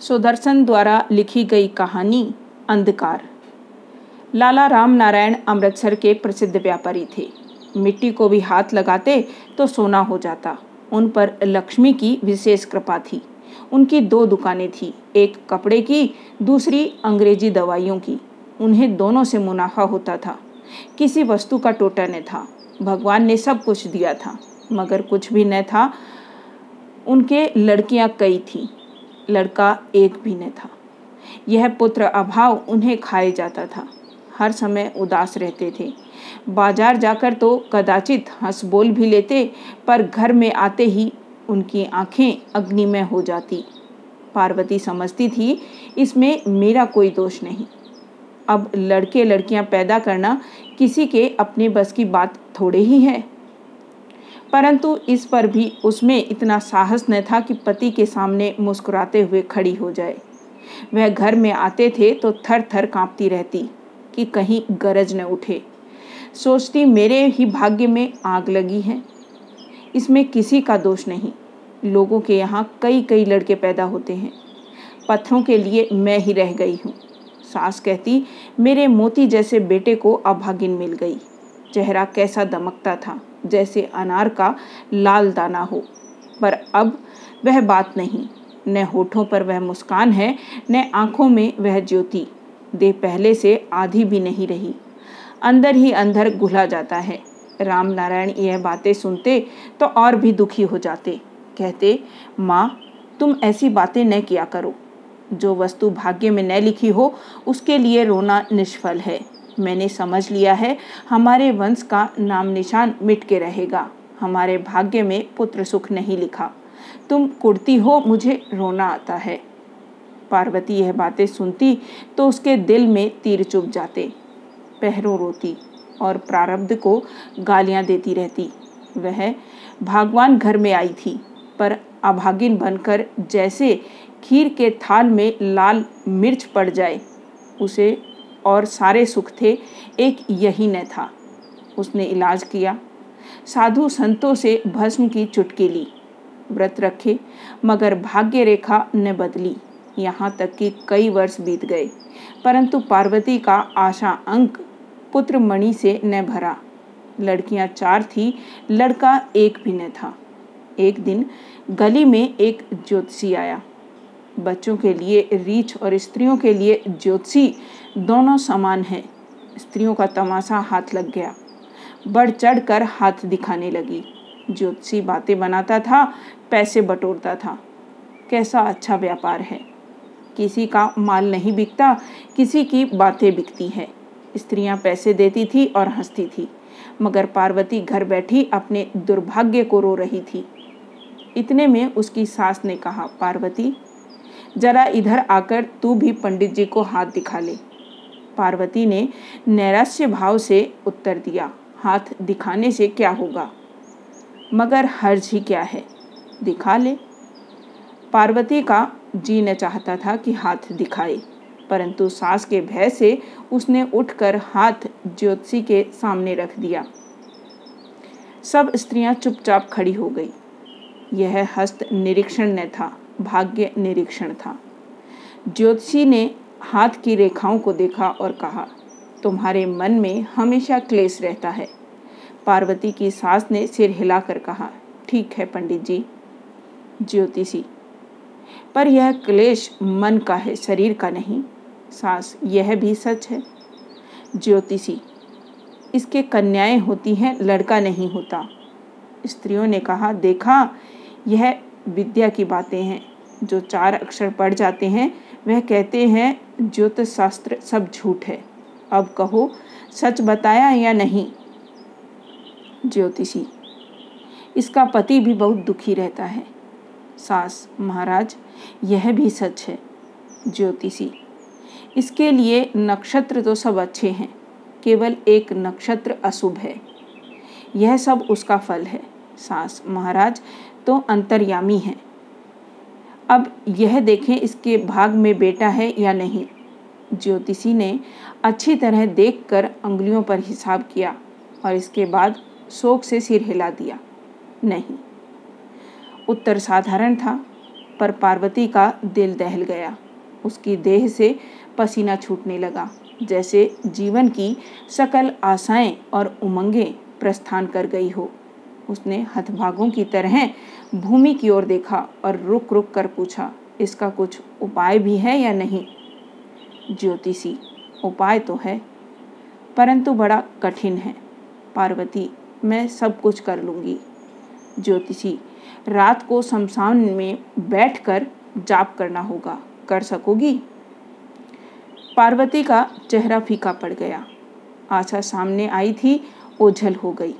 सुदर्शन द्वारा लिखी गई कहानी, अंधकार। लाला राम नारायण अमृतसर के प्रसिद्ध व्यापारी थे। मिट्टी को भी हाथ लगाते तो सोना हो जाता। उन पर लक्ष्मी की विशेष कृपा थी। उनकी दो दुकानें थी, एक कपड़े की, दूसरी अंग्रेज़ी दवाइयों की। उन्हें दोनों से मुनाफा होता था। किसी वस्तु का टोटा न था। भगवान ने सब कुछ दिया था, मगर कुछ भी न था। उनके लड़कियाँ कई थीं। लड़का एक भी न था। यह पुत्र अभाव उन्हें खाए जाता था। हर समय उदास रहते थे। बाज़ार जाकर तो कदाचित हंस बोल भी लेते, पर घर में आते ही उनकी आँखें अग्निमय हो जाती। पार्वती समझती थी, इसमें मेरा कोई दोष नहीं। अब लड़के लड़कियाँ पैदा करना किसी के अपने बस की बात थोड़े ही है। परंतु इस पर भी उसमें इतना साहस न था कि पति के सामने मुस्कुराते हुए खड़ी हो जाए। वह घर में आते थे तो थर थर कांपती रहती कि कहीं गरज न उठे। सोचती, मेरे ही भाग्य में आग लगी है। इसमें किसी का दोष नहीं। लोगों के यहाँ कई कई लड़के पैदा होते हैं। पत्थरों के लिए मैं ही रह गई हूँ। सास कहती, मेरे मोती जैसे बेटे को अभागिन मिल गई। चेहरा कैसा दमकता था, जैसे अनार का लाल दाना हो। पर अब वह बात नहीं, न होठों पर वह मुस्कान है, न आँखों में वह ज्योति। दे पहले से आधी भी नहीं रही। अंदर ही अंदर घुला जाता है। राम नारायण यह बातें सुनते तो और भी दुखी हो जाते। कहते, माँ, तुम ऐसी बातें न किया करो। जो वस्तु भाग्य में न लिखी हो, उसके लिए रोना निष्फल है। मैंने समझ लिया है, हमारे वंश का नाम निशान मिट के रहेगा। हमारे भाग्य में पुत्र सुख नहीं लिखा। तुम कुड़ती हो, मुझे रोना आता है। पार्वती यह बातें सुनती तो उसके दिल में तीर चुभ जाते। पहरों रोती और प्रारब्ध को गालियाँ देती रहती। वह भगवान घर में आई थी, पर अभागिन बनकर जैसे खीर के थाल में लाल मिर्च पड़ जाए, उसे और सारे सुख थे, एक यही न था। उसने इलाज किया। साधु संतों से भस्म की चुटकी ली। व्रत रखे, मगर भाग्य रेखा न बदली। यहाँ तक कि कई वर्ष बीत गए, परंतु पार्वती का आशा अंक पुत्र मणि से न भरा। लड़कियाँ चार थी, लड़का एक भी न था। एक दिन गली में एक ज्योतिषी आया। बच्चों के लिए, रीछ और स्त्रियों के लिए ज्योतिषी दोनों समान हैं। स्त्रियों का तमाशा हाथ लग गया। बढ़ चढ़ कर हाथ दिखाने लगी। ज्योतिषी बातें बनाता था, पैसे बटोरता था। कैसा अच्छा व्यापार है। किसी का माल नहीं बिकता, किसी की बातें बिकती हैं। स्त्रियाँ पैसे देती थी और हंसती थी, मगर पार्वती घर बैठी अपने दुर्भाग्य को रो रही थी। इतने में उसकी सास ने कहा, पार्वती, जरा इधर आकर तू भी पंडित जी को हाथ दिखा ले। पार्वती ने नैराश्य भाव से उत्तर दिया, हाथ दिखाने से क्या होगा? मगर हर्ज ही क्या है? दिखा ले। पार्वती का जी न चाहता था कि हाथ दिखाए, परंतु सास के भय से उसने उठकर हाथ ज्योतिषी के सामने रख दिया। सब स्त्रियाँ चुपचाप खड़ी हो गई। यह हस्त निरीक्षण न था, भाग्य निरीक्षण था। ज्योतिषी ने हाथ की रेखाओं को देखा और कहा, तुम्हारे मन में हमेशा क्लेश रहता है। पार्वती की सास ने सिर हिलाकर कहा, ठीक है पंडित जी, ज्योतिषी, पर यह क्लेश मन का है, शरीर का नहीं। सास, यह भी सच है। ज्योतिषी, इसके कन्याएँ होती हैं, लड़का नहीं होता। स्त्रियों ने कहा, देखा, यह विद्या की बातें हैं, जो चार अक्षर पढ़ जाते हैं वह कहते हैं ज्योतिष शास्त्र सब झूठ है। अब कहो, सच बताया या नहीं? ज्योतिषी, इसका पति भी बहुत दुखी रहता है। सास, महाराज, यह भी सच है। ज्योतिषी, इसके लिए नक्षत्र तो सब अच्छे हैं, केवल एक नक्षत्र अशुभ है। यह सब उसका फल है। सास, महाराज तो अंतर्यामी है। अब यह देखें इसके भाग में बेटा है या नहीं। ज्योतिषी ने अच्छी तरह देखकर अंगुलियों पर हिसाब किया और इसके बाद शोक से सिर हिला दिया। नहीं। उत्तर साधारण था, पर पार्वती का दिल दहल गया। उसकी देह से पसीना छूटने लगा, जैसे जीवन की सकल आशाएँ और उमंगें प्रस्थान कर गई हो। उसने हथभागों की तरह भूमि की ओर देखा और रुक रुक कर पूछा, इसका कुछ उपाय भी है या नहीं? ज्योतिषी, उपाय तो है, परंतु बड़ा कठिन है। पार्वती, मैं सब कुछ कर लूँगी। ज्योतिषी, रात को शमशान में बैठकर जाप करना होगा, कर सकोगी? पार्वती का चेहरा फीका पड़ गया। आशा सामने आई थी, ओझल हो गई।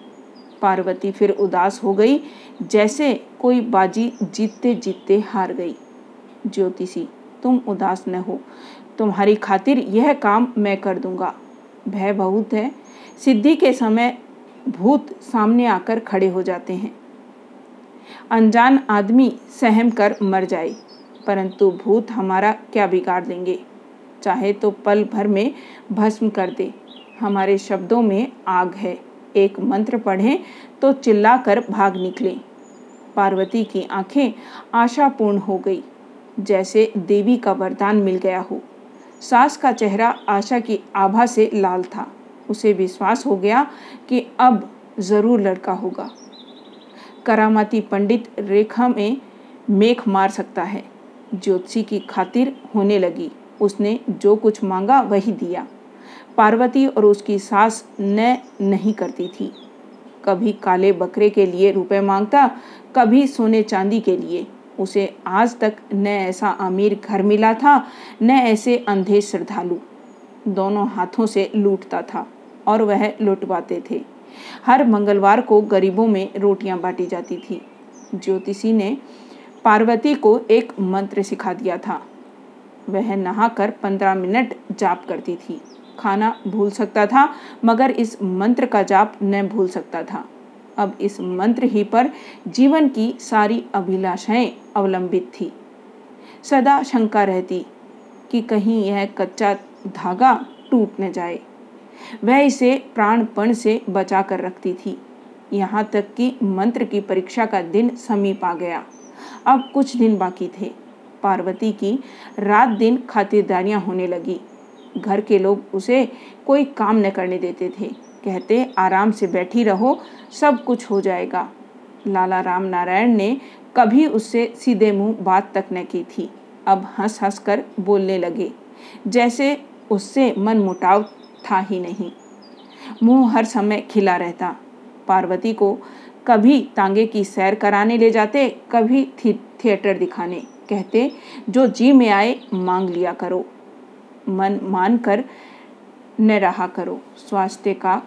पार्वती फिर उदास हो गई, जैसे कोई बाजी जीतते जीतते हार गई। ज्योतिषी, तुम उदास न हो। तुम्हारी खातिर यह काम मैं कर दूँगा। भय बहुत है। सिद्धि के समय भूत सामने आकर खड़े हो जाते हैं। अनजान आदमी सहम कर मर जाए, परंतु भूत हमारा क्या बिगाड़ देंगे? चाहे तो पल भर में भस्म कर दे। हमारे शब्दों में आग है। एक मंत्र पढ़ें तो चिल्लाकर भाग निकले। पार्वती की आँखें आशापूर्ण हो गई, जैसे देवी का वरदान मिल गया हो। सास का चेहरा आशा की आभा से लाल था। उसे विश्वास हो गया कि अब ज़रूर लड़का होगा। करामाती पंडित रेखा में मेख मार सकता है। ज्योतिषी की खातिर होने लगी। उसने जो कुछ मांगा वही दिया। पार्वती और उसकी सास न, नहीं करती थी। कभी काले बकरे के लिए रुपए माँगता, कभी सोने चांदी के लिए। उसे आज तक न ऐसा अमीर घर मिला था, न ऐसे अंधे श्रद्धालु। दोनों हाथों से लूटता था और वह लुटवाते थे। हर मंगलवार को गरीबों में रोटियाँ बांटी जाती थी। ज्योतिषी ने पार्वती को एक मंत्र सिखा दिया था। वह नहाकर पंद्रह मिनट जाप करती थी। खाना भूल सकता था, मगर इस मंत्र का जाप न भूल सकता था। अब इस मंत्र ही पर जीवन की सारी अभिलाषाएँ अवलंबित थी। सदा शंका रहती कि कहीं यह कच्चा धागा टूट न जाए। वह इसे प्राणपण से बचा कर रखती थी। यहाँ तक कि मंत्र की परीक्षा का दिन समीप आ गया। अब कुछ दिन बाकी थे। पार्वती की रात दिन खातिरदारियाँ होने लगी। घर के लोग उसे कोई काम न करने देते थे। कहते, आराम से बैठी रहो, सब कुछ हो जाएगा। लाला राम नारायण ने कभी उससे सीधे मुँह बात तक न की थी। अब हंस हंस कर बोलने लगे, जैसे उससे मन मुटाव था ही नहीं। मुँह हर समय खिला रहता। पार्वती को कभी तांगे की सैर कराने ले जाते, कभी थिएटर दिखाने। कहते, जो जी में आए, मांग लिया करो। मन मान कर न रहा करो। स्वास्थ्य का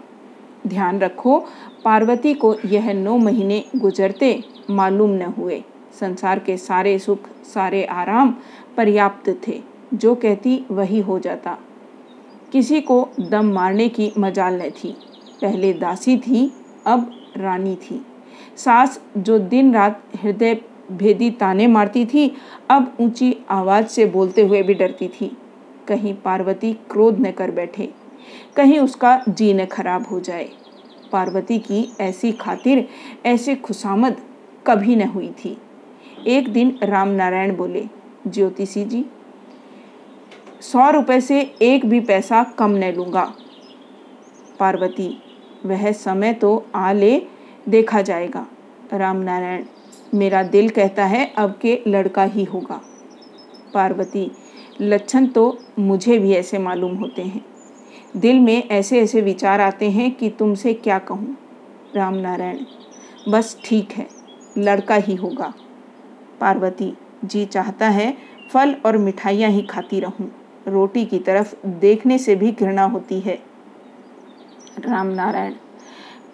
ध्यान रखो। पार्वती को यह नौ महीने गुजरते मालूम न हुए। संसार के सारे सुख, सारे आराम पर्याप्त थे। जो कहती, वही हो जाता। किसी को दम मारने की मजाल न थी। पहले दासी थी, अब रानी थी। सास जो दिन रात हृदय भेदी ताने मारती थी, अब ऊँची आवाज़ से बोलते हुए भी डरती थी। कहीं पार्वती क्रोध न कर बैठे, कहीं उसका जी न खराब हो जाए। पार्वती की ऐसी खातिर, ऐसे खुशामद कभी न हुई थी। एक दिन राम नारायण बोले, ज्योतिषी जी, सौ रुपए से एक भी पैसा कम न लूँगा। पार्वती, वह समय तो आ ले, देखा जाएगा। राम नारायण मेरा दिल कहता है अब के लड़का ही होगा। पार्वती लक्षण तो मुझे भी ऐसे मालूम होते हैं। दिल में ऐसे ऐसे विचार आते हैं कि तुमसे क्या कहूँ? राम नारायण, बस ठीक है, लड़का ही होगा। पार्वती जी चाहता है फल और मिठाइयाँ ही खाती रहूँ। रोटी की तरफ़ देखने से भी घृणा होती है। राम नारायण,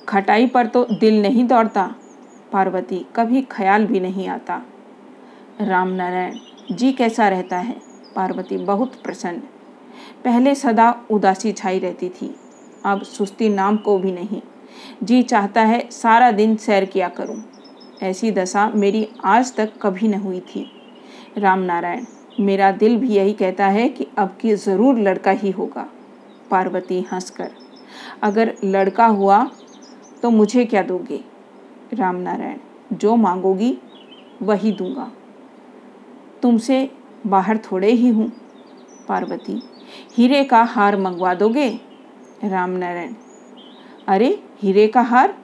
खटाई पर तो दिल नहीं दौड़ता। पार्वती, कभी ख्याल भी नहीं आता। राम नारायण, जी कैसा रहता है? पार्वती बहुत प्रसन्न। पहले सदा उदासी छाई रहती थी। अब सुस्ती नाम को भी नहीं। जी चाहता है सारा दिन सैर किया करूँ। ऐसी दशा मेरी आज तक कभी न हुई थी। राम नारायण, मेरा दिल भी यही कहता है कि अब की ज़रूर लड़का ही होगा। पार्वती हंसकर, अगर लड़का हुआ तो मुझे क्या दोगे? राम नारायण, जो मांगोगी वही दूँगा। तुमसे बाहर थोड़े ही हूँ। पार्वती, हीरे का हार मंगवा दोगे? रामनारायण, अरे, हीरे का हार?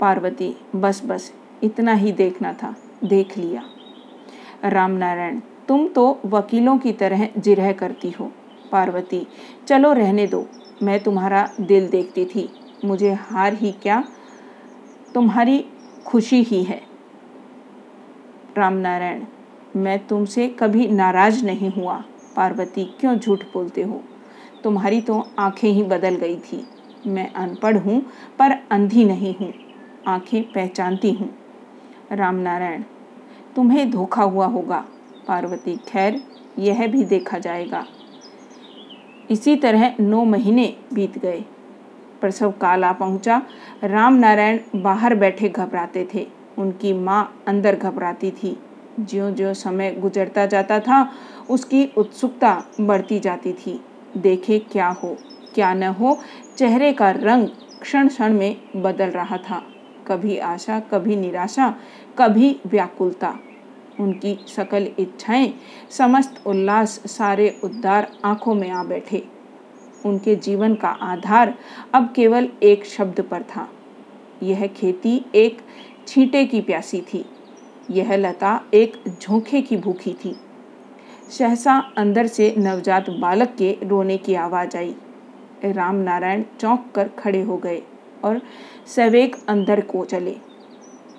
पार्वती, बस बस, इतना ही देखना था, देख लिया। रामनारायण, तुम तो वकीलों की तरह जिरह करती हो। पार्वती, चलो रहने दो, मैं तुम्हारा दिल देखती थी, मुझे हार ही क्या? तुम्हारी खुशी ही है। रामनारायण मैं तुमसे कभी नाराज़ नहीं हुआ, पार्वती, क्यों झूठ बोलते हो? तुम्हारी तो आँखें ही बदल गई थी। मैं अनपढ़ हूँ, पर अंधी नहीं हूँ। आँखें पहचानती हूँ। रामनारायण, तुम्हें धोखा हुआ होगा। पार्वती, खैर, यह भी देखा जाएगा। इसी तरह नौ महीने बीत गए। प्रसव काल आ पहुँचा। राम नारायण बाहर बैठे घबराते थे। उनकी माँ अंदर घबराती थी। ज्यो ज्यो समय गुजरता जाता था, उसकी उत्सुकता बढ़ती जाती थी। देखे क्या हो, क्या न हो, चेहरे का रंग क्षण क्षण में बदल रहा था। कभी आशा, कभी निराशा, कभी व्याकुलता। उनकी सकल इच्छाएँ, समस्त उल्लास, सारे उद्धार आँखों में आ बैठे। उनके जीवन का आधार अब केवल एक शब्द पर था। यह खेती एक छींटे की प्यासी थी। यह लता एक झोंके की भूखी थी। सहसा अंदर से नवजात बालक के रोने की आवाज़ आई। राम नारायण चौंक कर खड़े हो गए और सवेक अंदर को चले।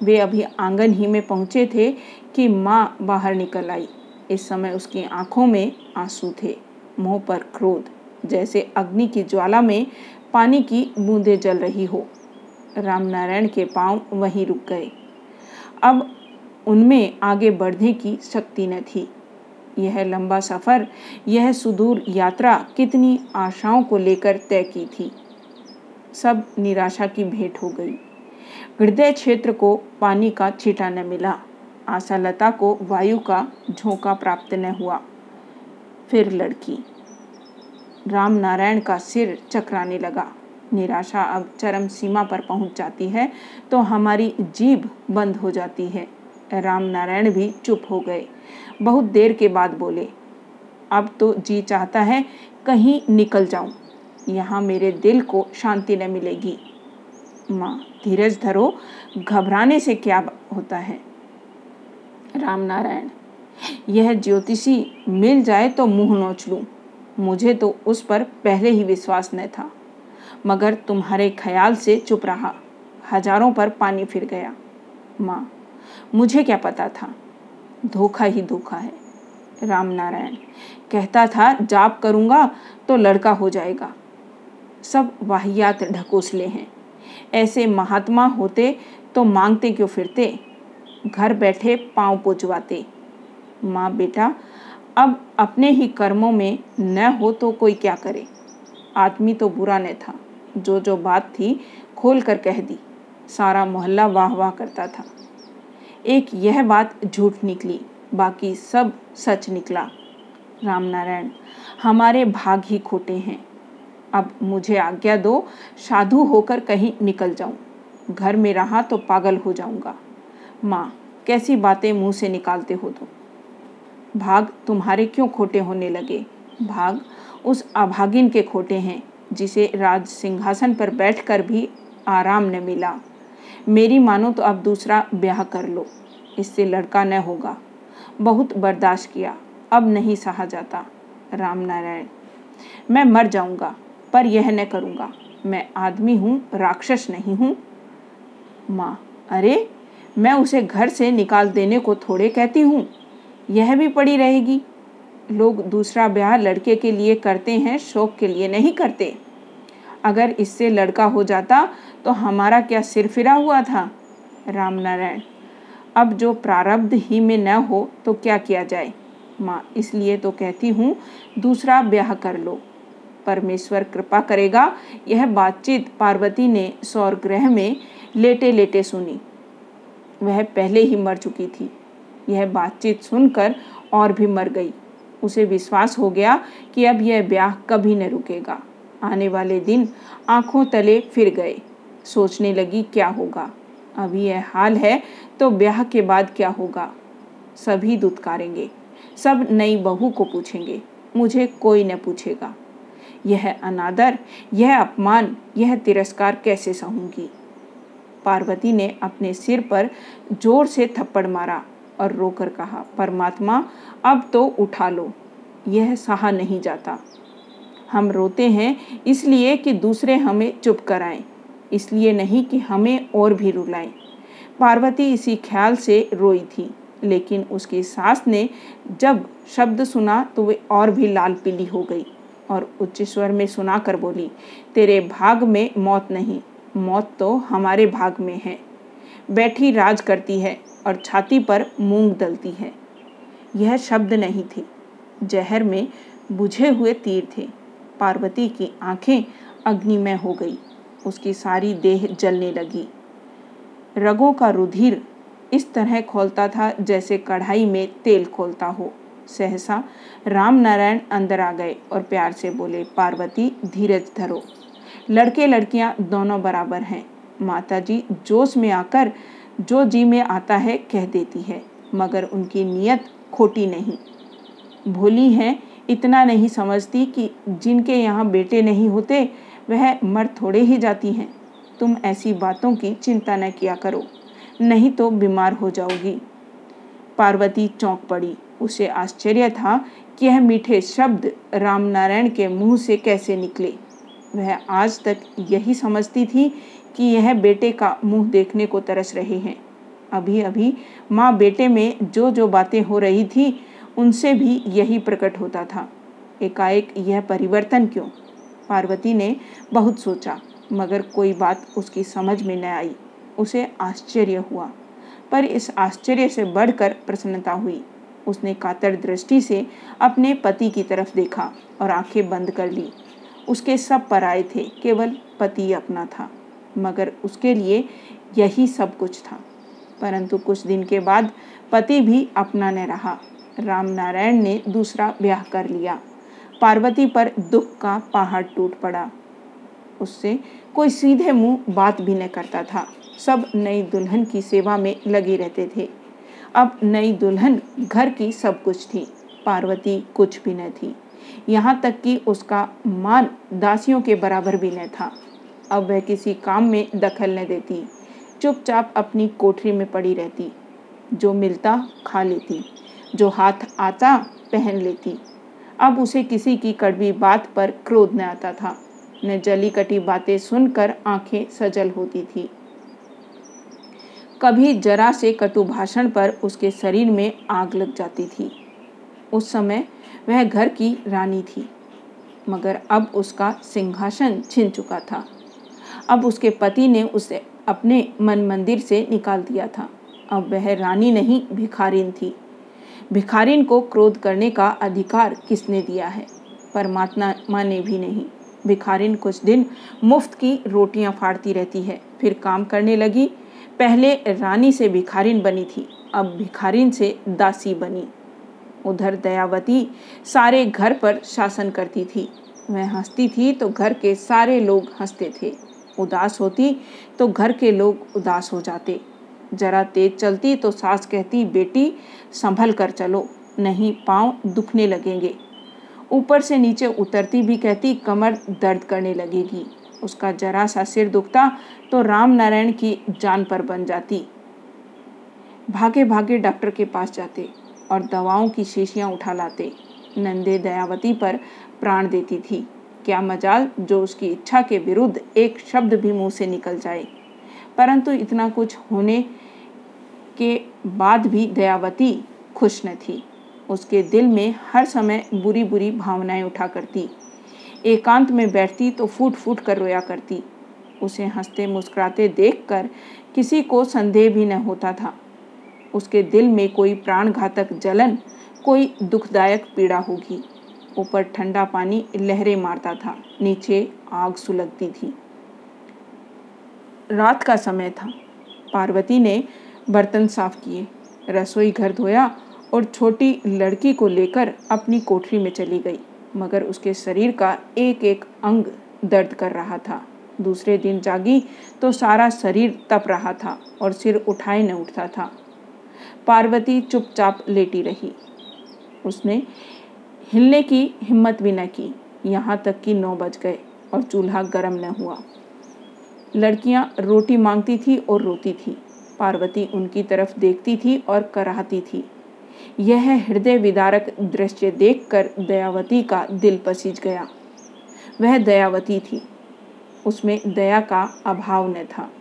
वे अभी आँगन ही में पहुँचे थे कि माँ बाहर निकल आई। इस समय उसकी आँखों में आँसू थे, मुँह पर क्रोध, जैसे अग्नि की ज्वाला में पानी की बूंदें जल रही हो। रामनारायण के पाँव वहीं रुक गए। अब उनमें आगे बढ़ने की शक्ति न थी। यह लंबा सफ़र, यह सुदूर यात्रा कितनी आशाओं को लेकर तय की थी। सब निराशा की भेंट हो गई। हृदय क्षेत्र को पानी का छीटा न मिला। आशालता को वायु का झोंका प्राप्त न हुआ। फिर लड़की। राम नारायण का सिर चकराने लगा। निराशा अब चरम सीमा पर पहुँच जाती है तो हमारी जीभ बंद हो जाती है। राम नारायण भी चुप हो गए। बहुत देर के बाद बोले, अब तो जी चाहता है कहीं निकल जाऊँ। यहाँ मेरे दिल को शांति न मिलेगी। माँ, धीरज धरो, घबराने से क्या होता है? राम नारायण यह ज्योतिषी मिल जाए तो मुँह नोच लूँ। मुझे तो उस पर पहले ही विश्वास न था। मगर तुम्हारे ख्याल से चुप रहा। हज़ारों पर पानी फिर गया। माँ मुझे क्या पता था? धोखा ही धोखा है राम नारायण कहता था, जाप करूँगा तो लड़का हो जाएगा। सब वाहियात ढकोसले हैं। ऐसे महात्मा होते तो मांगते क्यों फिरते? घर बैठे पाँव पोचवाते माँ बेटा, अब अपने ही कर्मों में न हो तो कोई क्या करे? आदमी तो बुरा न था। जो जो बात थी खोल कर कह दी। सारा मोहल्ला वाह वाह करता था। एक यह बात झूठ निकली, बाकी सब सच निकला। राम नारायण हमारे भाग ही खोटे हैं। अब मुझे आज्ञा दो, साधु होकर कहीं निकल जाऊँ। घर में रहा तो पागल हो जाऊँगा। माँ, कैसी बातें मुँह से निकालते हो तो भाग तुम्हारे क्यों खोटे होने लगे? भाग उस अभागिन के खोटे हैं, जिसे राज सिंहासन पर बैठकर भी आराम न मिला। मेरी मानो तो अब दूसरा ब्याह कर लो। इससे लड़का न होगा। बहुत बर्दाश्त किया। अब नहीं सहा जाता। राम नारायण, मैं मर जाऊँगा, पर यह न करूँगा। मैं आदमी हूँ, राक्षस नहीं हूँ। माँ, अरे, मैं उसे घर से निकाल देने को थोड़े कहती हूँ। यह भी पड़ी रहेगी। लोग दूसरा ब्याह लड़के के लिए करते हैं, शौक के लिए नहीं करते। अगर इससे लड़का हो जाता तो हमारा क्या सिर फिरा हुआ था? राम नारायण। अब जो प्रारब्ध ही में न हो तो क्या किया जाए? माँ, इसलिए तो कहती हूँ, दूसरा ब्याह कर लो। परमेश्वर कृपा करेगा, यह बातचीत पार्वती ने सौर ग्रह में लेटे लेटे सुनी। वह पहले ही मर चुकी थी। यह बातचीत सुनकर और भी मर गई। उसे विश्वास हो गया कि अब यह ब्याह कभी न रुकेगा। आने वाले दिन आँखों तले फिर गए। सोचने लगी, क्या होगा? अभी यह हाल है तो ब्याह के बाद क्या होगा? सभी दुत्कारेंगे। सब नई बहू को पूछेंगे। मुझे कोई न पूछेगा। यह अनादर, यह अपमान, यह तिरस्कार कैसे सहूँगी? पार्वती ने अपने सिर पर ज़ोर से थप्पड़ मारा और रोकर कहा, परमात्मा, अब तो उठा लो। यह सहा नहीं जाता। हम रोते हैं इसलिए कि दूसरे हमें चुप कराएँ। इसलिए नहीं कि हमें और भी रुलाएँ। पार्वती इसी ख्याल से रोई थी, लेकिन उसकी सास ने जब शब्द सुना तो वे और भी लाल पीली हो गई और उच्च स्वर में सुनाकर बोली, तेरे भाग में मौत नहीं, मौत तो हमारे भाग में है। बैठी राज करती है और छाती पर मूंग दलती है। यह शब्द नहीं थे, जहर में बुझे हुए तीर थे। पार्वती की आँखें अग्निमय हो गई। उसकी सारी देह जलने लगी। रगों का रुधिर इस तरह खोलता था जैसे कढ़ाई में तेल खोलता हो। सहसा राम नारायण अंदर आ गए और प्यार से बोले, पार्वती, धीरज धरो। लड़के लड़कियाँ दोनों बराबर हैं। माता जी जोश में आकर जो जी में आता है कह देती है, मगर उनकी नीयत खोटी नहीं। भोली है, इतना नहीं समझती कि जिनके यहाँ बेटे नहीं होते वह मर थोड़े ही जाती हैं। तुम ऐसी बातों की चिंता न किया करो, नहीं तो बीमार हो जाओगी। पार्वती चौंक पड़ी। उसे आश्चर्य था कि यह मीठे शब्द रामनारायण के मुँह से कैसे निकले। वह आज तक यही समझती थी कि यह बेटे का मुँह देखने को तरस रहे हैं। अभी अभी माँ बेटे में जो जो बातें हो रही थी, उनसे भी यही प्रकट होता था। एकाएक यह परिवर्तन क्यों? पार्वती ने बहुत सोचा, मगर कोई बात उसकी समझ में न आई। उसे आश्चर्य हुआ, पर इस आश्चर्य से बढ़कर प्रसन्नता हुई। उसने कातर दृष्टि से अपने पति की तरफ़ देखा और आँखें बंद कर ली। उसके सब पर आए थे, केवल पति अपना था, मगर उसके लिए यही सब कुछ था। परंतु कुछ दिन के बाद पति भी अपना न रहा। राम नारायण ने दूसरा ब्याह कर लिया। पार्वती पर दुख का पहाड़ टूट पड़ा। उससे कोई सीधे मुँह बात भी न करता था। सब नई दुल्हन की सेवा में लगे रहते थे। अब नई दुल्हन घर की सब कुछ थी, पार्वती कुछ भी न थी। यहाँ तक कि उसका मान दासियों के बराबर भी न था। अब वह किसी काम में दखल न देती, चुपचाप अपनी कोठरी में पड़ी रहती, जो मिलता खा लेती, जो हाथ आता पहन लेती। अब उसे किसी की कड़वी बात पर क्रोध न आता था। न जली कटी बातें सुनकर आँखें सजल होती थी। कभी जरा से कटु भाषण पर उसके शरीर में आग लग जाती थी। उस समय वह घर की रानी थी, मगर अब उसका सिंहासन छिन चुका था। अब उसके पति ने उसे अपने मन मंदिर से निकाल दिया था। अब वह रानी नहीं, भिखारिन थी। भिखारिन को क्रोध करने का अधिकार किसने दिया है? परमात्मा ने भी नहीं। भिखारिन कुछ दिन मुफ़्त की रोटियाँ फाड़ती रहती है, फिर काम करने लगी। पहले रानी से भिखारिन बनी थी, अब भिखारिन से दासी बनी। उधर दयावती सारे घर पर शासन करती थी। वह हंसती थी तो घर के सारे लोग हँसते थे। उदास होती तो घर के लोग उदास हो जाते। जरा तेज चलती तो सास कहती, बेटी, संभल कर चलो, नहीं पाँव दुखने लगेंगे। ऊपर से नीचे उतरती भी कहती, कमर दर्द करने लगेगी। उसका जरा सा सिर दुखता तो राम नारायण की जान पर बन जाती। भागे भागे डॉक्टर के पास जाते और दवाओं की शीशियाँ उठा लाते। नंदे दयावती पर प्राण देती थी। क्या मजाल, जो उसकी इच्छा के विरुद्ध एक शब्द भी मुँह से निकल जाए। परंतु इतना कुछ होने के बाद भी दयावती खुश न थी। उसके दिल में हर समय बुरी बुरी भावनाएँ उठा करती। एकांत में बैठती तो फूट फूट कर रोया करती। उसे हँसते मुस्कुराते देखकर किसी को संदेह भी न होता था। उसके दिल में कोई प्राणघातक जलन, कोई दुखदायक पीड़ा होगी। ऊपर ठंडा पानी लहरें मारता था, नीचे आग सुलगती थी। रात का समय था। पार्वती ने बर्तन साफ़ किए, रसोई घर धोया और छोटी लड़की को लेकर अपनी कोठरी में चली गई, मगर उसके शरीर का एक एक अंग दर्द कर रहा था। दूसरे दिन जागी तो सारा शरीर तप रहा था और सिर उठाए न उठता था। पार्वती चुपचाप लेटी रही। उसने हिलने की हिम्मत भी न की। यहाँ तक कि नौ बज गए और चूल्हा गर्म न हुआ। लड़कियाँ रोटी मांगती थी और रोती थी। पार्वती उनकी तरफ़ देखती थी और कराहती थी। यह हृदय विदारक दृश्य देखकर दयावती का दिल पसीज गया। वह दयावती थी। उसमें दया का अभाव न था।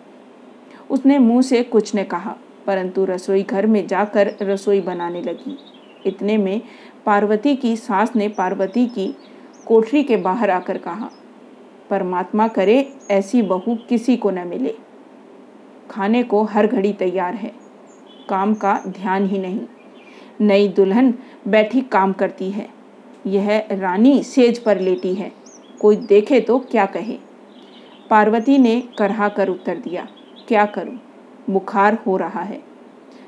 उसने मुँह से कुछ न कहा, परंतु रसोई घर में जाकर रसोई बनाने लगी। इतने में पार्वती की सास ने पार्वती की कोठरी के बाहर आकर कहा परमात्मा करे, ऐसी बहू किसी को न मिले। खाने को हर घड़ी तैयार है, काम का ध्यान ही नहीं। नई दुल्हन बैठी काम करती है, यह रानी सेज पर लेटी है, कोई देखे तो क्या कहे। पार्वती ने करहा कर उत्तर दिया, क्या करूँ? बुखार हो रहा है।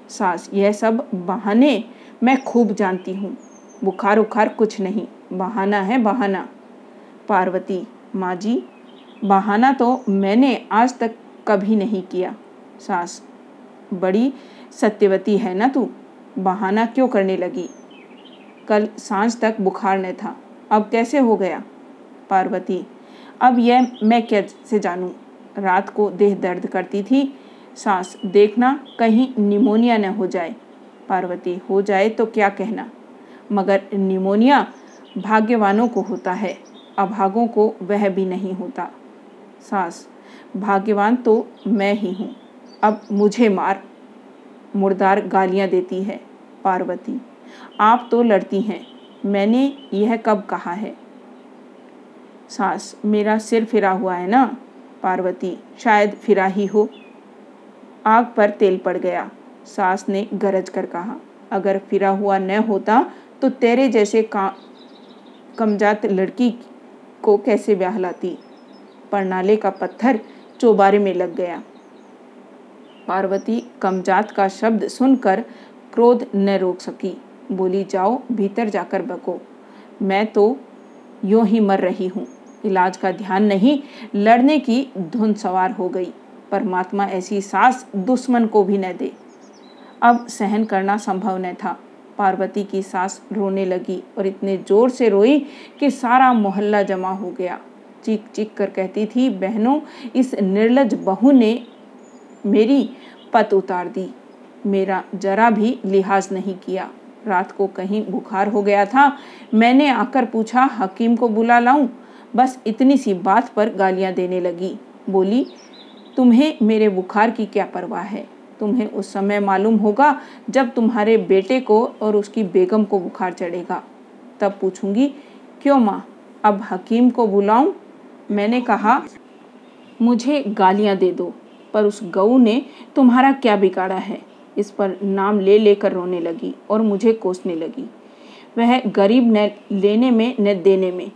सास, यह सब बहाने मैं खूब जानती हूँ, बुखार उखार कुछ नहीं, बहाना है बहाना। पार्वती माँ जी, बहाना तो मैंने आज तक कभी नहीं किया, सास। बड़ी सत्यवती है ना तू? बहाना क्यों करने लगी? कल साँझ तक बुखार न था, अब कैसे हो गया? पार्वती, अब यह मैं कैसे जानूं? रात को देह दर्द करती थी, सांस, देखना कहीं निमोनिया न हो जाए। पार्वती, हो जाए तो क्या कहना? मगर निमोनिया भाग्यवानों को होता है। अभागों को वह भी नहीं होता। सास, भाग्यवान तो मैं ही हूँ। अब मुझे मार। मुर्दार गालियाँ देती है पार्वती। आप तो लड़ती हैं। मैंने यह कब कहा है? सास, मेरा सिर फिरा हुआ है ना? पार्वती, शायद फिरा ही हो। आग पर तेल पड़ गया। सास ने गरज कर कहा, अगर फिरा हुआ न होता तो तेरे जैसे का कमजात लड़की को कैसे ब्याह लाती परनाले का पत्थर चौबारे में लग गया। पार्वती कमजात का शब्द सुनकर क्रोध न रोक सकी। बोली, जाओ, भीतर जाकर बको। मैं तो यूँ ही मर रही हूँ। इलाज का ध्यान नहीं, लड़ने की धुन सवार हो गई। परमात्मा ऐसी सास दुश्मन को भी न दे। अब सहन करना संभव न था। पार्वती की सास रोने लगी और इतने ज़ोर से रोई कि सारा मोहल्ला जमा हो गया। चीख चीख कर कहती थी, बहनों, इस निर्लज बहू ने मेरी पत उतार दी। मेरा जरा भी लिहाज नहीं किया। रात को कहीं बुखार हो गया था। मैंने आकर पूछा, हकीम को बुला लाऊं? बस इतनी सी बात पर गालियाँ देने लगी। बोली, तुम्हें मेरे बुखार की क्या परवाह है? तुम्हें उस समय मालूम होगा जब तुम्हारे बेटे को और उसकी बेगम को बुखार चढ़ेगा। तब पूछूँगी, क्यों माँ? अब हकीम को बुलाऊं? मैंने कहा, मुझे गालियाँ दे दो, पर उस गऊ ने तुम्हारा क्या बिगाड़ा है? इस पर नाम ले लेकर रोने लगी और मुझे कोसने लगी। वह गरीब न लेने में, न देने में।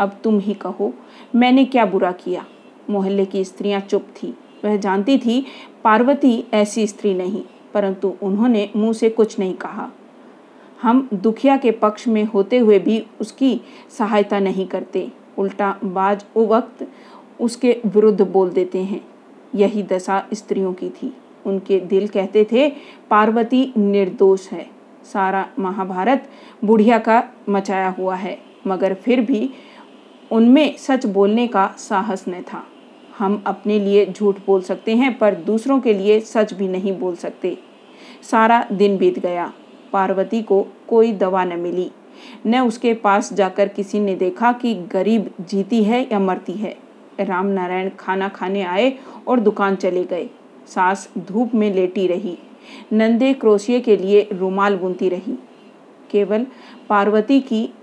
अब तुम ही कहो, मैंने क्या बुरा किया? मोहल्ले की स्त्रियाँ चुप थी। वह जानती थी पार्वती ऐसी स्त्री नहीं, परंतु उन्होंने मुँह से कुछ नहीं कहा। हम दुखिया के पक्ष में होते हुए भी उसकी सहायता नहीं करते। उल्टा बाज वक्त उसके विरुद्ध बोल देते हैं। यही दशा स्त्रियों की थी। उनके दिल कहते थे, पार्वती निर्दोष है। सारा महाभारत बुढ़िया का मचाया हुआ है। मगर फिर भी उनमें सच बोलने का साहस न था। हम अपने लिए झूठ बोल सकते हैं, पर दूसरों के लिए सच भी नहीं बोल सकते। सारा दिन बीत गया। पार्वती को कोई दवा न मिली। न उसके पास जाकर किसी ने देखा कि गरीब जीती है या मरती है। राम नारायण खाना खाने आए और दुकान चले गए। सास धूप में लेटी रही। नंदे क्रोशिये के लिए रुमाल बुनती रही। केवल पार्वती की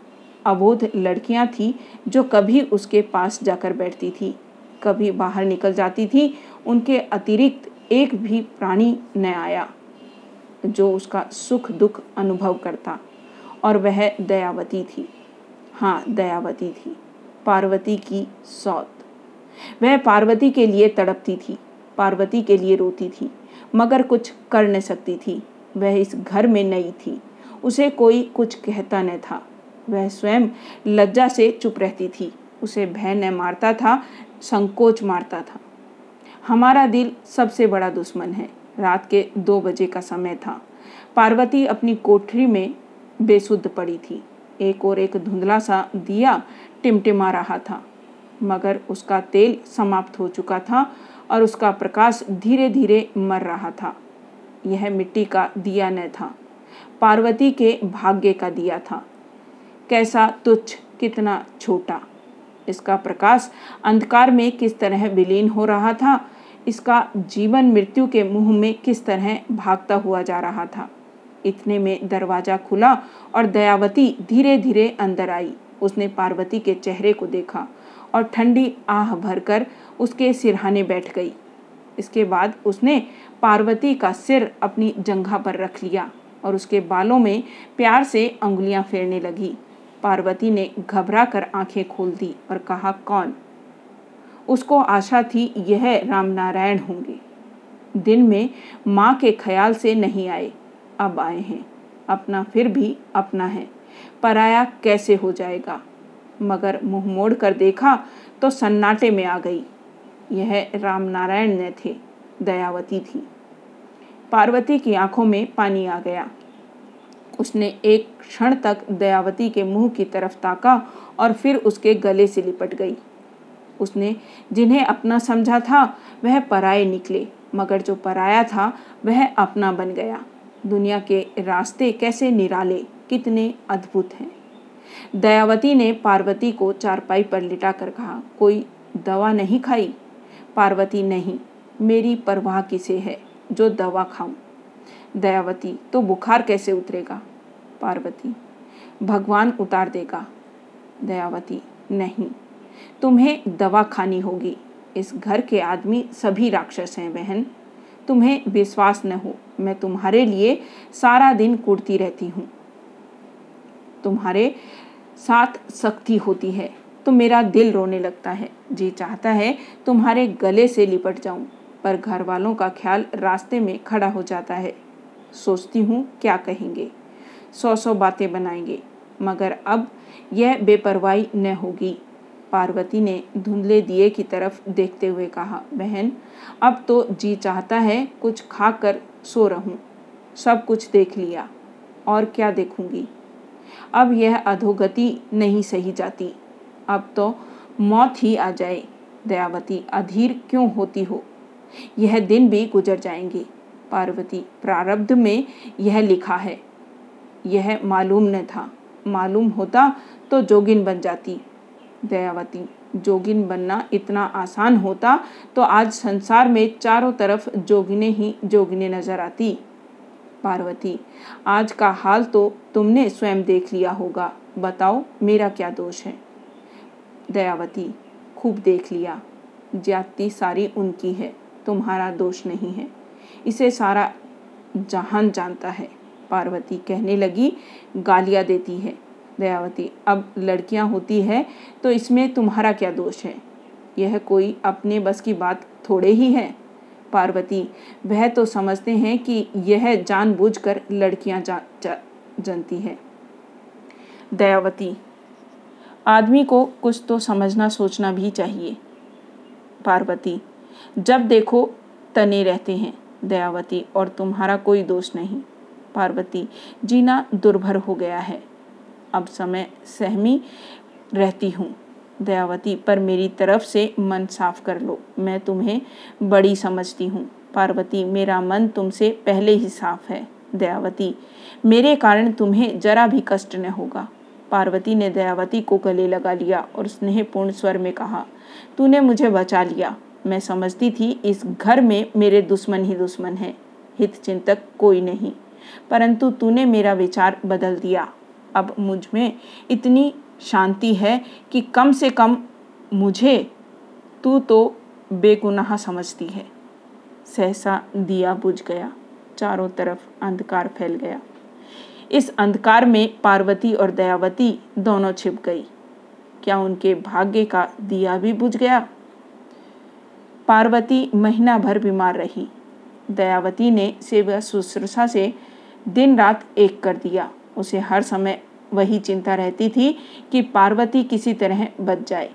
अबोध लड़कियाँ थी, जो कभी उसके पास जाकर बैठती थी। कभी बाहर निकल जाती थी। उनके अतिरिक्त एक भी प्राणी न आया जो उसका सुख दुख अनुभव करता, और वह दयावती थी। हाँ दयावती थी। पार्वती की सौत। वह पार्वती के लिए तड़पती थी, पार्वती के लिए रोती थी, मगर कुछ कर न सकती थी। वह इस घर में नई थी। उसे कोई कुछ कहता न था। वह स्वयं लज्जा से चुप रहती थी। उसे भय न मारता था संकोच मारता था। हमारा दिल सबसे बड़ा दुश्मन है। रात के दो बजे का समय था। पार्वती अपनी कोठरी में बेसुध पड़ी थी। एक और एक धुंधला सा दिया टिमटिमा रहा था। मगर उसका तेल समाप्त हो चुका था और उसका प्रकाश धीरे धीरे मर रहा था। यह मिट्टी का दिया न था। पार्वती के भाग्य का दिया था। कैसा तुच्छ, कितना छोटा। इसका प्रकाश अंधकार में किस तरह विलीन हो रहा था, इसका जीवन मृत्यु के मुँह में किस तरह भागता हुआ जा रहा था। इतने में दरवाज़ा खुला और दयावती धीरे धीरे अंदर आई। उसने पार्वती के चेहरे को देखा और ठंडी आह भरकर उसके सिरहाने बैठ गई। इसके बाद उसने पार्वती का सिर अपनी जंघा पर रख लिया और उसके बालों में प्यार से अंगुलियाँ फेरने लगी। पार्वती ने घबरा कर आँखें खोल दी और कहा, कौन? उसको आशा थी यह रामनारायण होंगे। दिन में माँ के ख्याल से नहीं आए। अब आए हैं। अपना फिर भी अपना है। पराया कैसे हो जाएगा? मगर मुँह मोड़ कर देखा तो सन्नाटे में आ गई। यह रामनारायण ने थे। दयावती थी। पार्वती की आँखों में पानी आ गया। उसने एक क्षण तक दयावती के मुँह की तरफ़ ताका और फिर उसके गले से लिपट गई। उसने जिन्हें अपना समझा था, वह पराए निकले, मगर जो पराया था, वह अपना बन गया। दुनिया के रास्ते कैसे निराले, कितने अद्भुत हैं। दयावती ने पार्वती को चारपाई पर लिटा कर कहा, कोई दवा नहीं खाई? पार्वती नहीं, मेरी परवाह किसे है, जो दवा खाऊं? दयावती तो बुखार कैसे उतरेगा? पार्वती, भगवान उतार देगा। दयावती, नहीं, तुम्हें दवा खानी होगी। इस घर के आदमी सभी राक्षस हैं, बहन। तुम्हें विश्वास न हो, मैं तुम्हारे लिए सारा दिन कुड़ती रहती हूँ। तुम्हारे साथ सख्ती होती है तो मेरा दिल रोने लगता है। जी चाहता है, तुम्हारे गले से लिपट जाऊँ, पर घर वालों का ख्याल रास्ते में खड़ा हो जाता है। सोचती हूँ क्या कहेंगे। सौ सौ बातें बनाएँगे, मगर अब यह बेपरवाही न होगी। पार्वती ने धुंधले दिए की तरफ़ देखते हुए कहा, बहन, अब तो जी चाहता है कुछ खाकर सो रहूँ। सब कुछ देख लिया, और क्या देखूँगी? अब यह अधोगति नहीं सही जाती। अब तो मौत ही आ जाए। दयावती, अधीर क्यों होती हो? यह दिन भी गुजर जाएँगे। पार्वती, प्रारब्ध में यह लिखा है। यह मालूम न था। मालूम होता तो जोगिन बन जाती। दयावती, जोगिन बनना इतना आसान होता तो आज संसार में चारों तरफ़ जोगिने ही जोगिने नज़र आती। पार्वती, आज का हाल तो तुमने स्वयं देख लिया होगा। बताओ, मेरा क्या दोष है? दयावती, खूब देख लिया। जाति सारी उनकी है, तुम्हारा दोष नहीं है। इसे सारा जहान जानता है। पार्वती कहने लगी गालियाँ देती है। दयावती अब लड़कियाँ होती है तो इसमें तुम्हारा क्या दोष है? यह कोई अपने बस की बात थोड़े ही है। पार्वती वह तो समझते हैं कि यह जानबूझकर लड़कियाँ जा, जा, जनती है। दयावती आदमी को कुछ तो समझना सोचना भी चाहिए। पार्वती जब देखो तने रहते हैं। दयावती, और तुम्हारा कोई दोष नहीं। पार्वती, जीना दुर्भर हो गया है। अब समय सहमी रहती हूँ। दयावती, पर मेरी तरफ़ से मन साफ़ कर लो। मैं तुम्हें बड़ी समझती हूँ। पार्वती, मेरा मन तुमसे पहले ही साफ़ है। दयावती, मेरे कारण तुम्हें जरा भी कष्ट न होगा। पार्वती ने दयावती को गले लगा लिया और स्नेहपूर्ण स्वर में कहा, तूने मुझे बचा लिया। मैं समझती थी, इस घर में मेरे दुश्मन ही दुश्मन है। हित चिंतक कोई नहीं। परंतु तूने मेरा विचार बदल दिया। अब मुझमें इतनी शांति है कि कम से कम मुझे, तू तो बेगुनाह समझती है। सहसा दिया बुझ गया। चारों तरफ़ अंधकार फैल गया। इस अंधकार में पार्वती और दयावती दोनों छिप गई। क्या उनके भाग्य का दिया भी बुझ गया? पार्वती महीना भर बीमार रही। दयावती ने सेवा शुश्रूषा से दिन रात एक कर दिया। उसे हर समय वही चिंता रहती थी कि पार्वती किसी तरह बच जाए।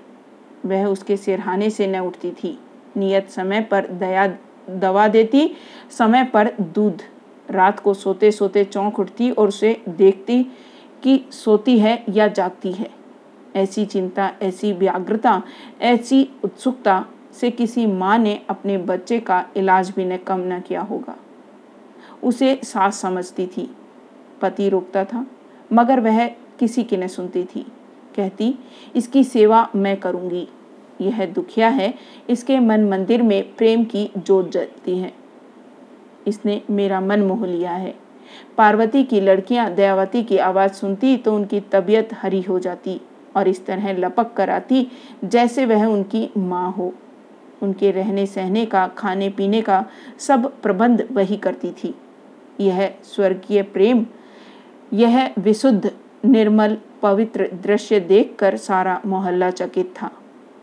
वह उसके सिरहाने से न उठती थी। नियत समय पर दया दवा देती, समय पर दूध। रात को सोते सोते चौंक उठती और उसे देखती कि सोती है या जागती है। ऐसी चिंता, ऐसी व्याग्रता, ऐसी उत्सुकता से किसी माँ ने अपने बच्चे का इलाज भी न कम न किया होगा। उसे सास समझती थी। पति रोकता था, मगर वह किसी की न सुनती थी। कहती, इसकी सेवा मैं करूँगी। यह दुखिया है, इसके मन मंदिर में प्रेम की जोत जलती है। इसने मेरा मन मोह लिया है। पार्वती की लड़कियाँ दयावती की आवाज़ सुनती तो उनकी तबीयत हरी हो जाती और इस तरह लपक कर आती जैसे वह उनकी माँ हो। उनके रहने सहने का खाने पीने का सब प्रबंध वही करती थी। यह स्वर्गीय प्रेम, यह विशुद्ध, निर्मल, पवित्र दृश्य देखकर सारा मोहल्ला चकित था।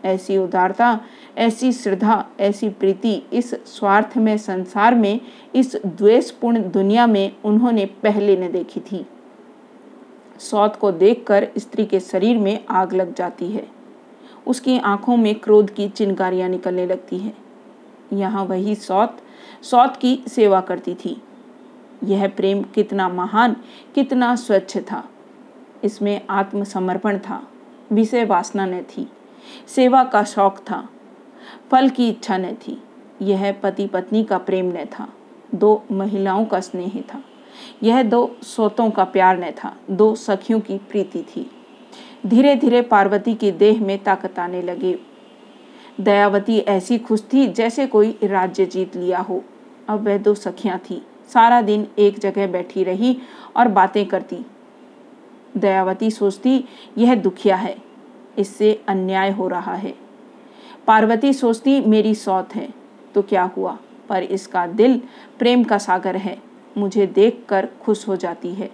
ऐसी उदारता, ऐसी श्रद्धा, ऐसी प्रीति इस स्वार्थ में संसार में, इस द्वेषपूर्ण दुनिया में उन्होंने पहले न देखी थी। सौत को देखकर स्त्री के शरीर में आग लग जाती है। उसकी आँखों में क्रोध की चिनकारियाँ निकलने लगती हैं। यहाँ वही सौत सौत की सेवा करती थी। यह प्रेम कितना महान, कितना स्वच्छ था। इसमें आत्मसमर्पण था, विषय वासना न थी, सेवा का शौक था, फल की इच्छा न थी। यह पति पत्नी का प्रेम न था, दो महिलाओं का स्नेह था। यह दो सोतों का प्यार न था, दो सखियों की प्रीति थी। धीरे धीरे पार्वती के देह में ताकत आने लगे। दयावती ऐसी खुश थी जैसे कोई राज्य जीत लिया हो। अब वह दो सखियाँ थी। सारा दिन एक जगह बैठी रही और बातें करती। दयावती सोचती, यह दुखिया है। इससे अन्याय हो रहा है। पार्वती सोचती, मेरी सौत है। तो क्या हुआ? पर इसका दिल प्रेम का सागर है। मुझे देखकर खुश हो जाती है।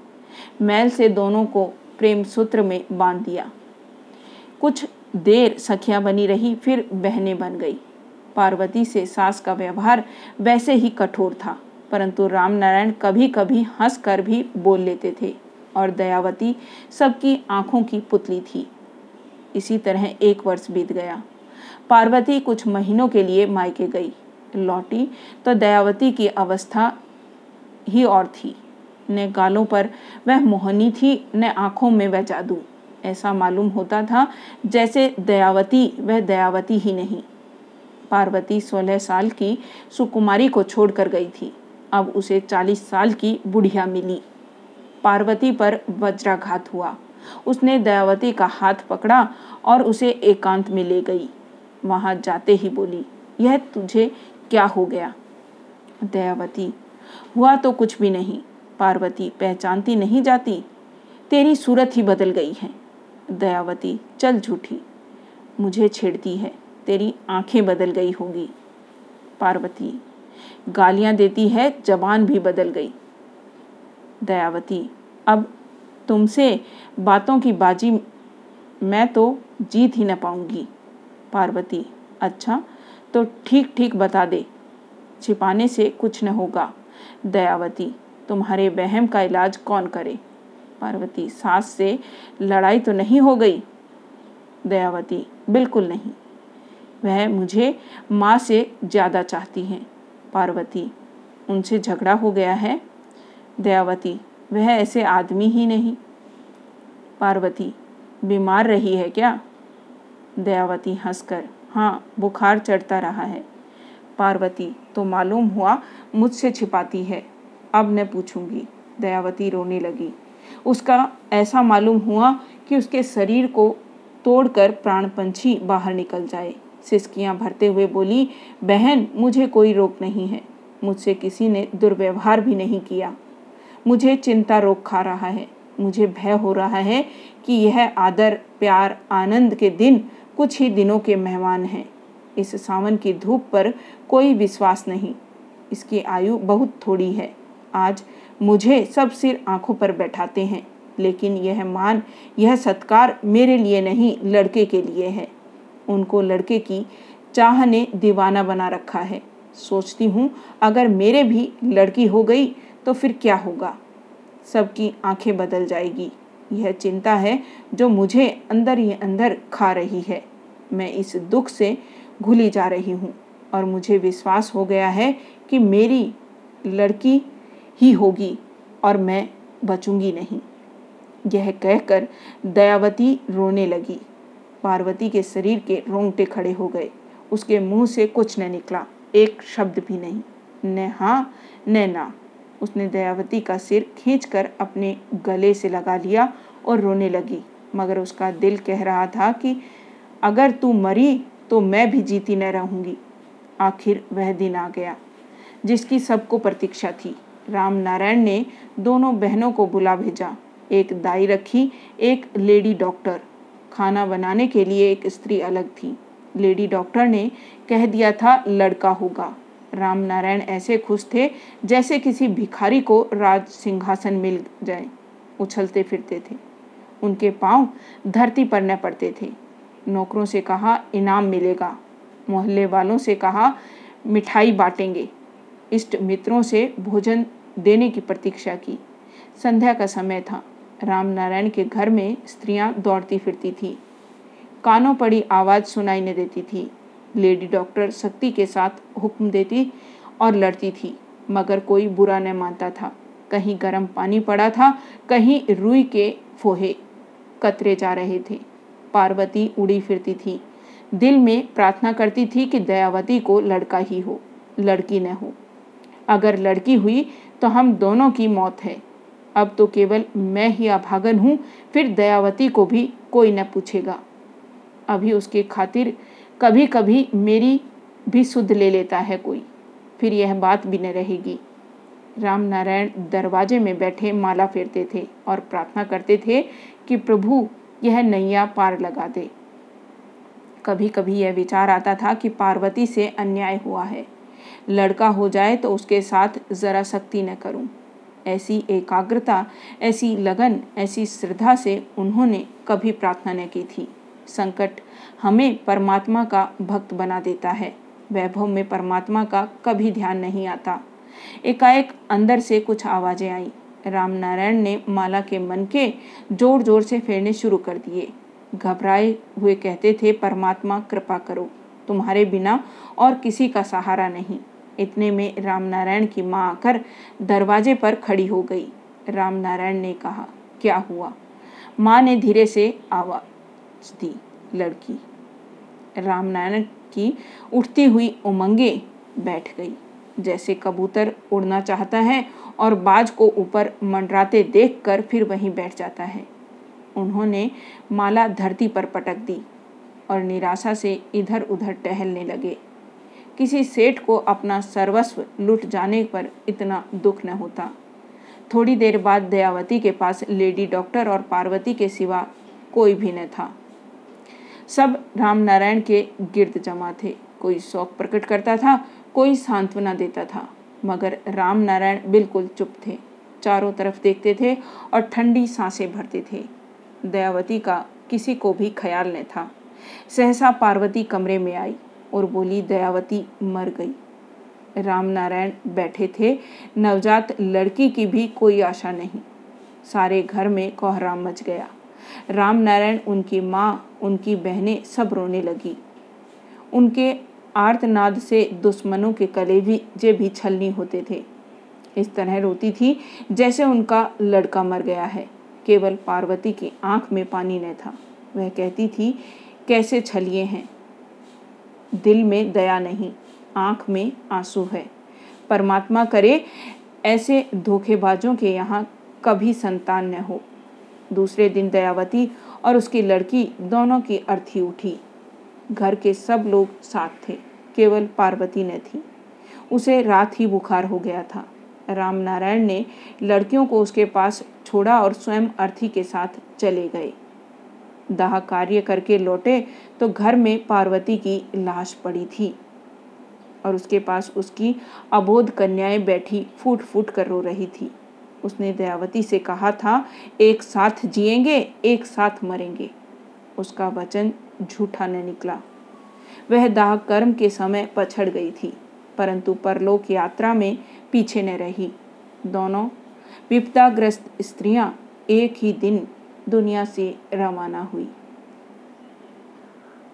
मैल से दोनों को प्रेम सूत्र में बाँध दिया। कुछ देर सखियाँ बनी रही, फिर बहने बन गई। पार्वती से सास का व्यवहार वैसे ही कठोर था, परंतु रामनारायण कभी कभी हंस कर भी बोल लेते थे और दयावती सबकी आँखों की पुतली थी। इसी तरह एक वर्ष बीत गया। पार्वती कुछ महीनों के लिए मायके गई। लौटी तो दयावती की अवस्था ही और थी। न गालों पर वह मोहनी थी, न आँखों में वह जादू। ऐसा मालूम होता था, जैसे दयावती वह दयावती ही नहीं। पार्वती सोलह साल की सुकुमारी को छोड़कर गई थी। अब उसे चालीस साल की बुढ़िया मिली। पार्वती पर वज्राघात हुआ। उसने दयावती का हाथ पकड़ा और उसे एकांत में ले गई। वहाँ जाते ही बोली, यह तुझे क्या हो गया? दयावती, हुआ तो कुछ भी नहीं। पार्वती पहचानती नहीं जाती। तेरी सूरत ही बदल गई है। दयावती, चल झूठी। मुझे छेड़ती है। तेरी आँखें बदल गई होगी। पार्वती, गालियाँ देती है। जबान भी बदल गई। दयावती, अब तुमसे बातों की बाजी मैं तो जीत ही न पाऊँगी। पार्वती अच्छा तो ठीक ठीक बता दे। छिपाने से कुछ न होगा। दयावती तुम्हारे वहम का इलाज कौन करे? पार्वती, सास से लड़ाई तो नहीं हो गई? दयावती, बिल्कुल नहीं। वह मुझे माँ से ज़्यादा चाहती हैं। पार्वती, उनसे झगड़ा हो गया है? दयावती, वह ऐसे आदमी ही नहीं। पार्वती, बीमार रही है क्या? दयावती हंसकर हाँ बुखार चढ़ता रहा है। पार्वती तो मालूम हुआ मुझसे छिपाती है। अब न पूछूँगी। दयावती रोने लगी। उसका ऐसा मालूम हुआ कि उसके शरीर को तोड़कर प्राण पंछी बाहर निकल जाए। सिसकियाँ भरते हुए बोली, बहन, मुझे कोई रोक नहीं है। मुझसे किसी ने दुर्व्यवहार भी नहीं किया। मुझे चिंता रोक खा रहा है। मुझे भय हो रहा है कि यह आदर, प्यार, आनंद के दिन कुछ ही दिनों के मेहमान हैं। इस सावन की धूप पर कोई विश्वास नहीं। इसकी आयु बहुत थोड़ी है। आज मुझे सब सिर आँखों पर बैठाते हैं, लेकिन यह मान, यह सत्कार मेरे लिए नहीं, लड़के के लिए है। उनको लड़के की चाह ने दीवाना बना रखा है। सोचती हूँ, अगर मेरे भी लड़की हो गई तो फिर क्या होगा? सबकी आँखें बदल जाएगी। यह चिंता है जो मुझे अंदर ही अंदर खा रही है। मैं इस दुख से घुली जा रही हूँ, और मुझे विश्वास हो गया है कि मेरी लड़की ही होगी और मैं बचूँगी नहीं। यह कहकर दयावती रोने लगी। पार्वती के शरीर के रोंगटे खड़े हो गए। उसके मुँह से कुछ न निकला। एक शब्द भी नहीं। न हाँ न ना। उसने दयावती का सिर खींचकर अपने गले से लगा लिया और रोने लगी। मगर उसका दिल कह रहा था कि, अगर तू मरी तो मैं भी जीती न रहूँगी। आखिर वह दिन आ गया, जिसकी सबको प्रतीक्षा थी। राम नारायण ने दोनों बहनों को बुला भेजा। एक दाई रखी, एक लेडी डॉक्टर। खाना बनाने के लिए एक स्त्री अलग थी। लेडी डॉक्टर ने कह दिया था, लड़का होगा। राम नारायण ऐसे खुश थे, जैसे किसी भिखारी को राज सिंहासन मिल जाए। उछलते फिरते थे। उनके पाँव धरती पर न पड़ते थे। नौकरों से कहा, इनाम मिलेगा। मोहल्ले वालों से कहा, मिठाई बांटेंगे। इष्ट मित्रों से भोजन देने की प्रतीक्षा की। संध्या का समय था। राम नारायण के घर में स्त्रियाँ दौड़ती फिरती थी। कानों पड़ी आवाज़ सुनाई न देती थी। लेडी डॉक्टर शक्ति के साथ हुक्म देती और लड़ती थी, मगर कोई बुरा न मानता था। कहीं गर्म पानी पड़ा था, कहीं रुई के फोहे कतरे जा रहे थे। पार्वती उड़ी फिरती थी। दिल में प्रार्थना करती थी कि दयावती को लड़का ही हो, लड़की न हो। अगर लड़की हुई तो हम दोनों की मौत है। अब तो केवल मैं ही अभागन हूँ, फिर दयावती को भी कोई न पूछेगा। अभी उसके खातिर कभी कभी मेरी भी सुध ले लेता है कोई, फिर यह बात भी न रहेगी। राम नारायण दरवाजे में बैठे माला फेरते थे और प्रार्थना करते थे कि प्रभु, यह नैया पार लगा दे। कभी कभी यह विचार आता था कि पार्वती से अन्याय हुआ है। लड़का हो जाए तो उसके साथ ज़रा सख्ती न करूँ। ऐसी एकाग्रता, ऐसी लगन, ऐसी श्रद्धा से उन्होंने कभी प्रार्थना न की थी। संकट हमें परमात्मा का भक्त बना देता है। वैभव में परमात्मा का कभी ध्यान नहीं आता। एकाएक अंदर से कुछ आवाज़ें आई। राम नारायण ने माला के मन के ज़ोर ज़ोर से फेरने शुरू कर दिए। घबराए हुए कहते थे, परमात्मा, कृपा करो। तुम्हारे बिना और किसी का सहारा नहीं। इतने में राम नारायण की माँ आकर दरवाजे पर खड़ी हो गई। राम नारायण ने कहा, क्या हुआ? माँ ने धीरे से आवाज़ दी, लड़की। राम नारायण की उठती हुई उमंगे बैठ गई। जैसे कबूतर उड़ना चाहता है और बाज को ऊपर मंडराते देखकर फिर वहीं बैठ जाता है। उन्होंने माला धरती पर पटक दी और निराशा से इधर उधर टहलने लगे। किसी सेठ को अपना सर्वस्व लुट जाने पर इतना दुख न होता। थोड़ी देर बाद दयावती के पास लेडी डॉक्टर और पार्वती के सिवा कोई भी न था। सब राम नारायण के गिर्द जमा थे। कोई शौक प्रकट करता था, कोई सांत्वना देता था। मगर राम नारायण बिल्कुल चुप थे। चारों तरफ़ देखते थे और ठंडी साँसें भरते थे। दयावती का किसी को भी ख्याल न था। सहसा पार्वती कमरे में आई। और बोली, दयावती मर गई। राम नारायण बैठे थे। नवजात लड़की की भी कोई आशा नहीं। सारे घर में कोहराम मच गया। राम नारायण, उनकी माँ, उनकी बहनें सब रोने लगी। उनके आर्तनाद से दुश्मनों के कलेजे भी छलनी होते थे। इस तरह रोती थी, जैसे उनका लड़का मर गया है। केवल पार्वती की आँख में पानी न था। वह कहती थी, कैसे छलिए हैं? दिल में दया नहीं, आँख में आँसू है। परमात्मा करे, ऐसे धोखेबाजों के यहाँ कभी संतान न हो। दूसरे दिन दयावती और उसकी लड़की दोनों की अर्थी उठी। घर के सब लोग साथ थे, केवल पार्वती न थी। उसे रात ही बुखार हो गया था। रामनारायण ने लड़कियों को उसके पास छोड़ा और स्वयं अर्थी के साथ चले गए। दाह कार्य करके लौटे तो घर में पार्वती की लाश पड़ी थी और उसके पास उसकी अबोध कन्याएँ बैठी फूट फूट कर रो रही थी। उसने दयावती से कहा था, एक साथ जिएँगे, एक साथ मरेंगे। उसका वचन झूठा न निकला। वह दाह कर्म के समय पछड़ गई थी, परंतु परलोक यात्रा में पीछे न रही। दोनों विपदाग्रस्त स्त्रियाँ एक ही दिन दुनिया से रवाना हुई।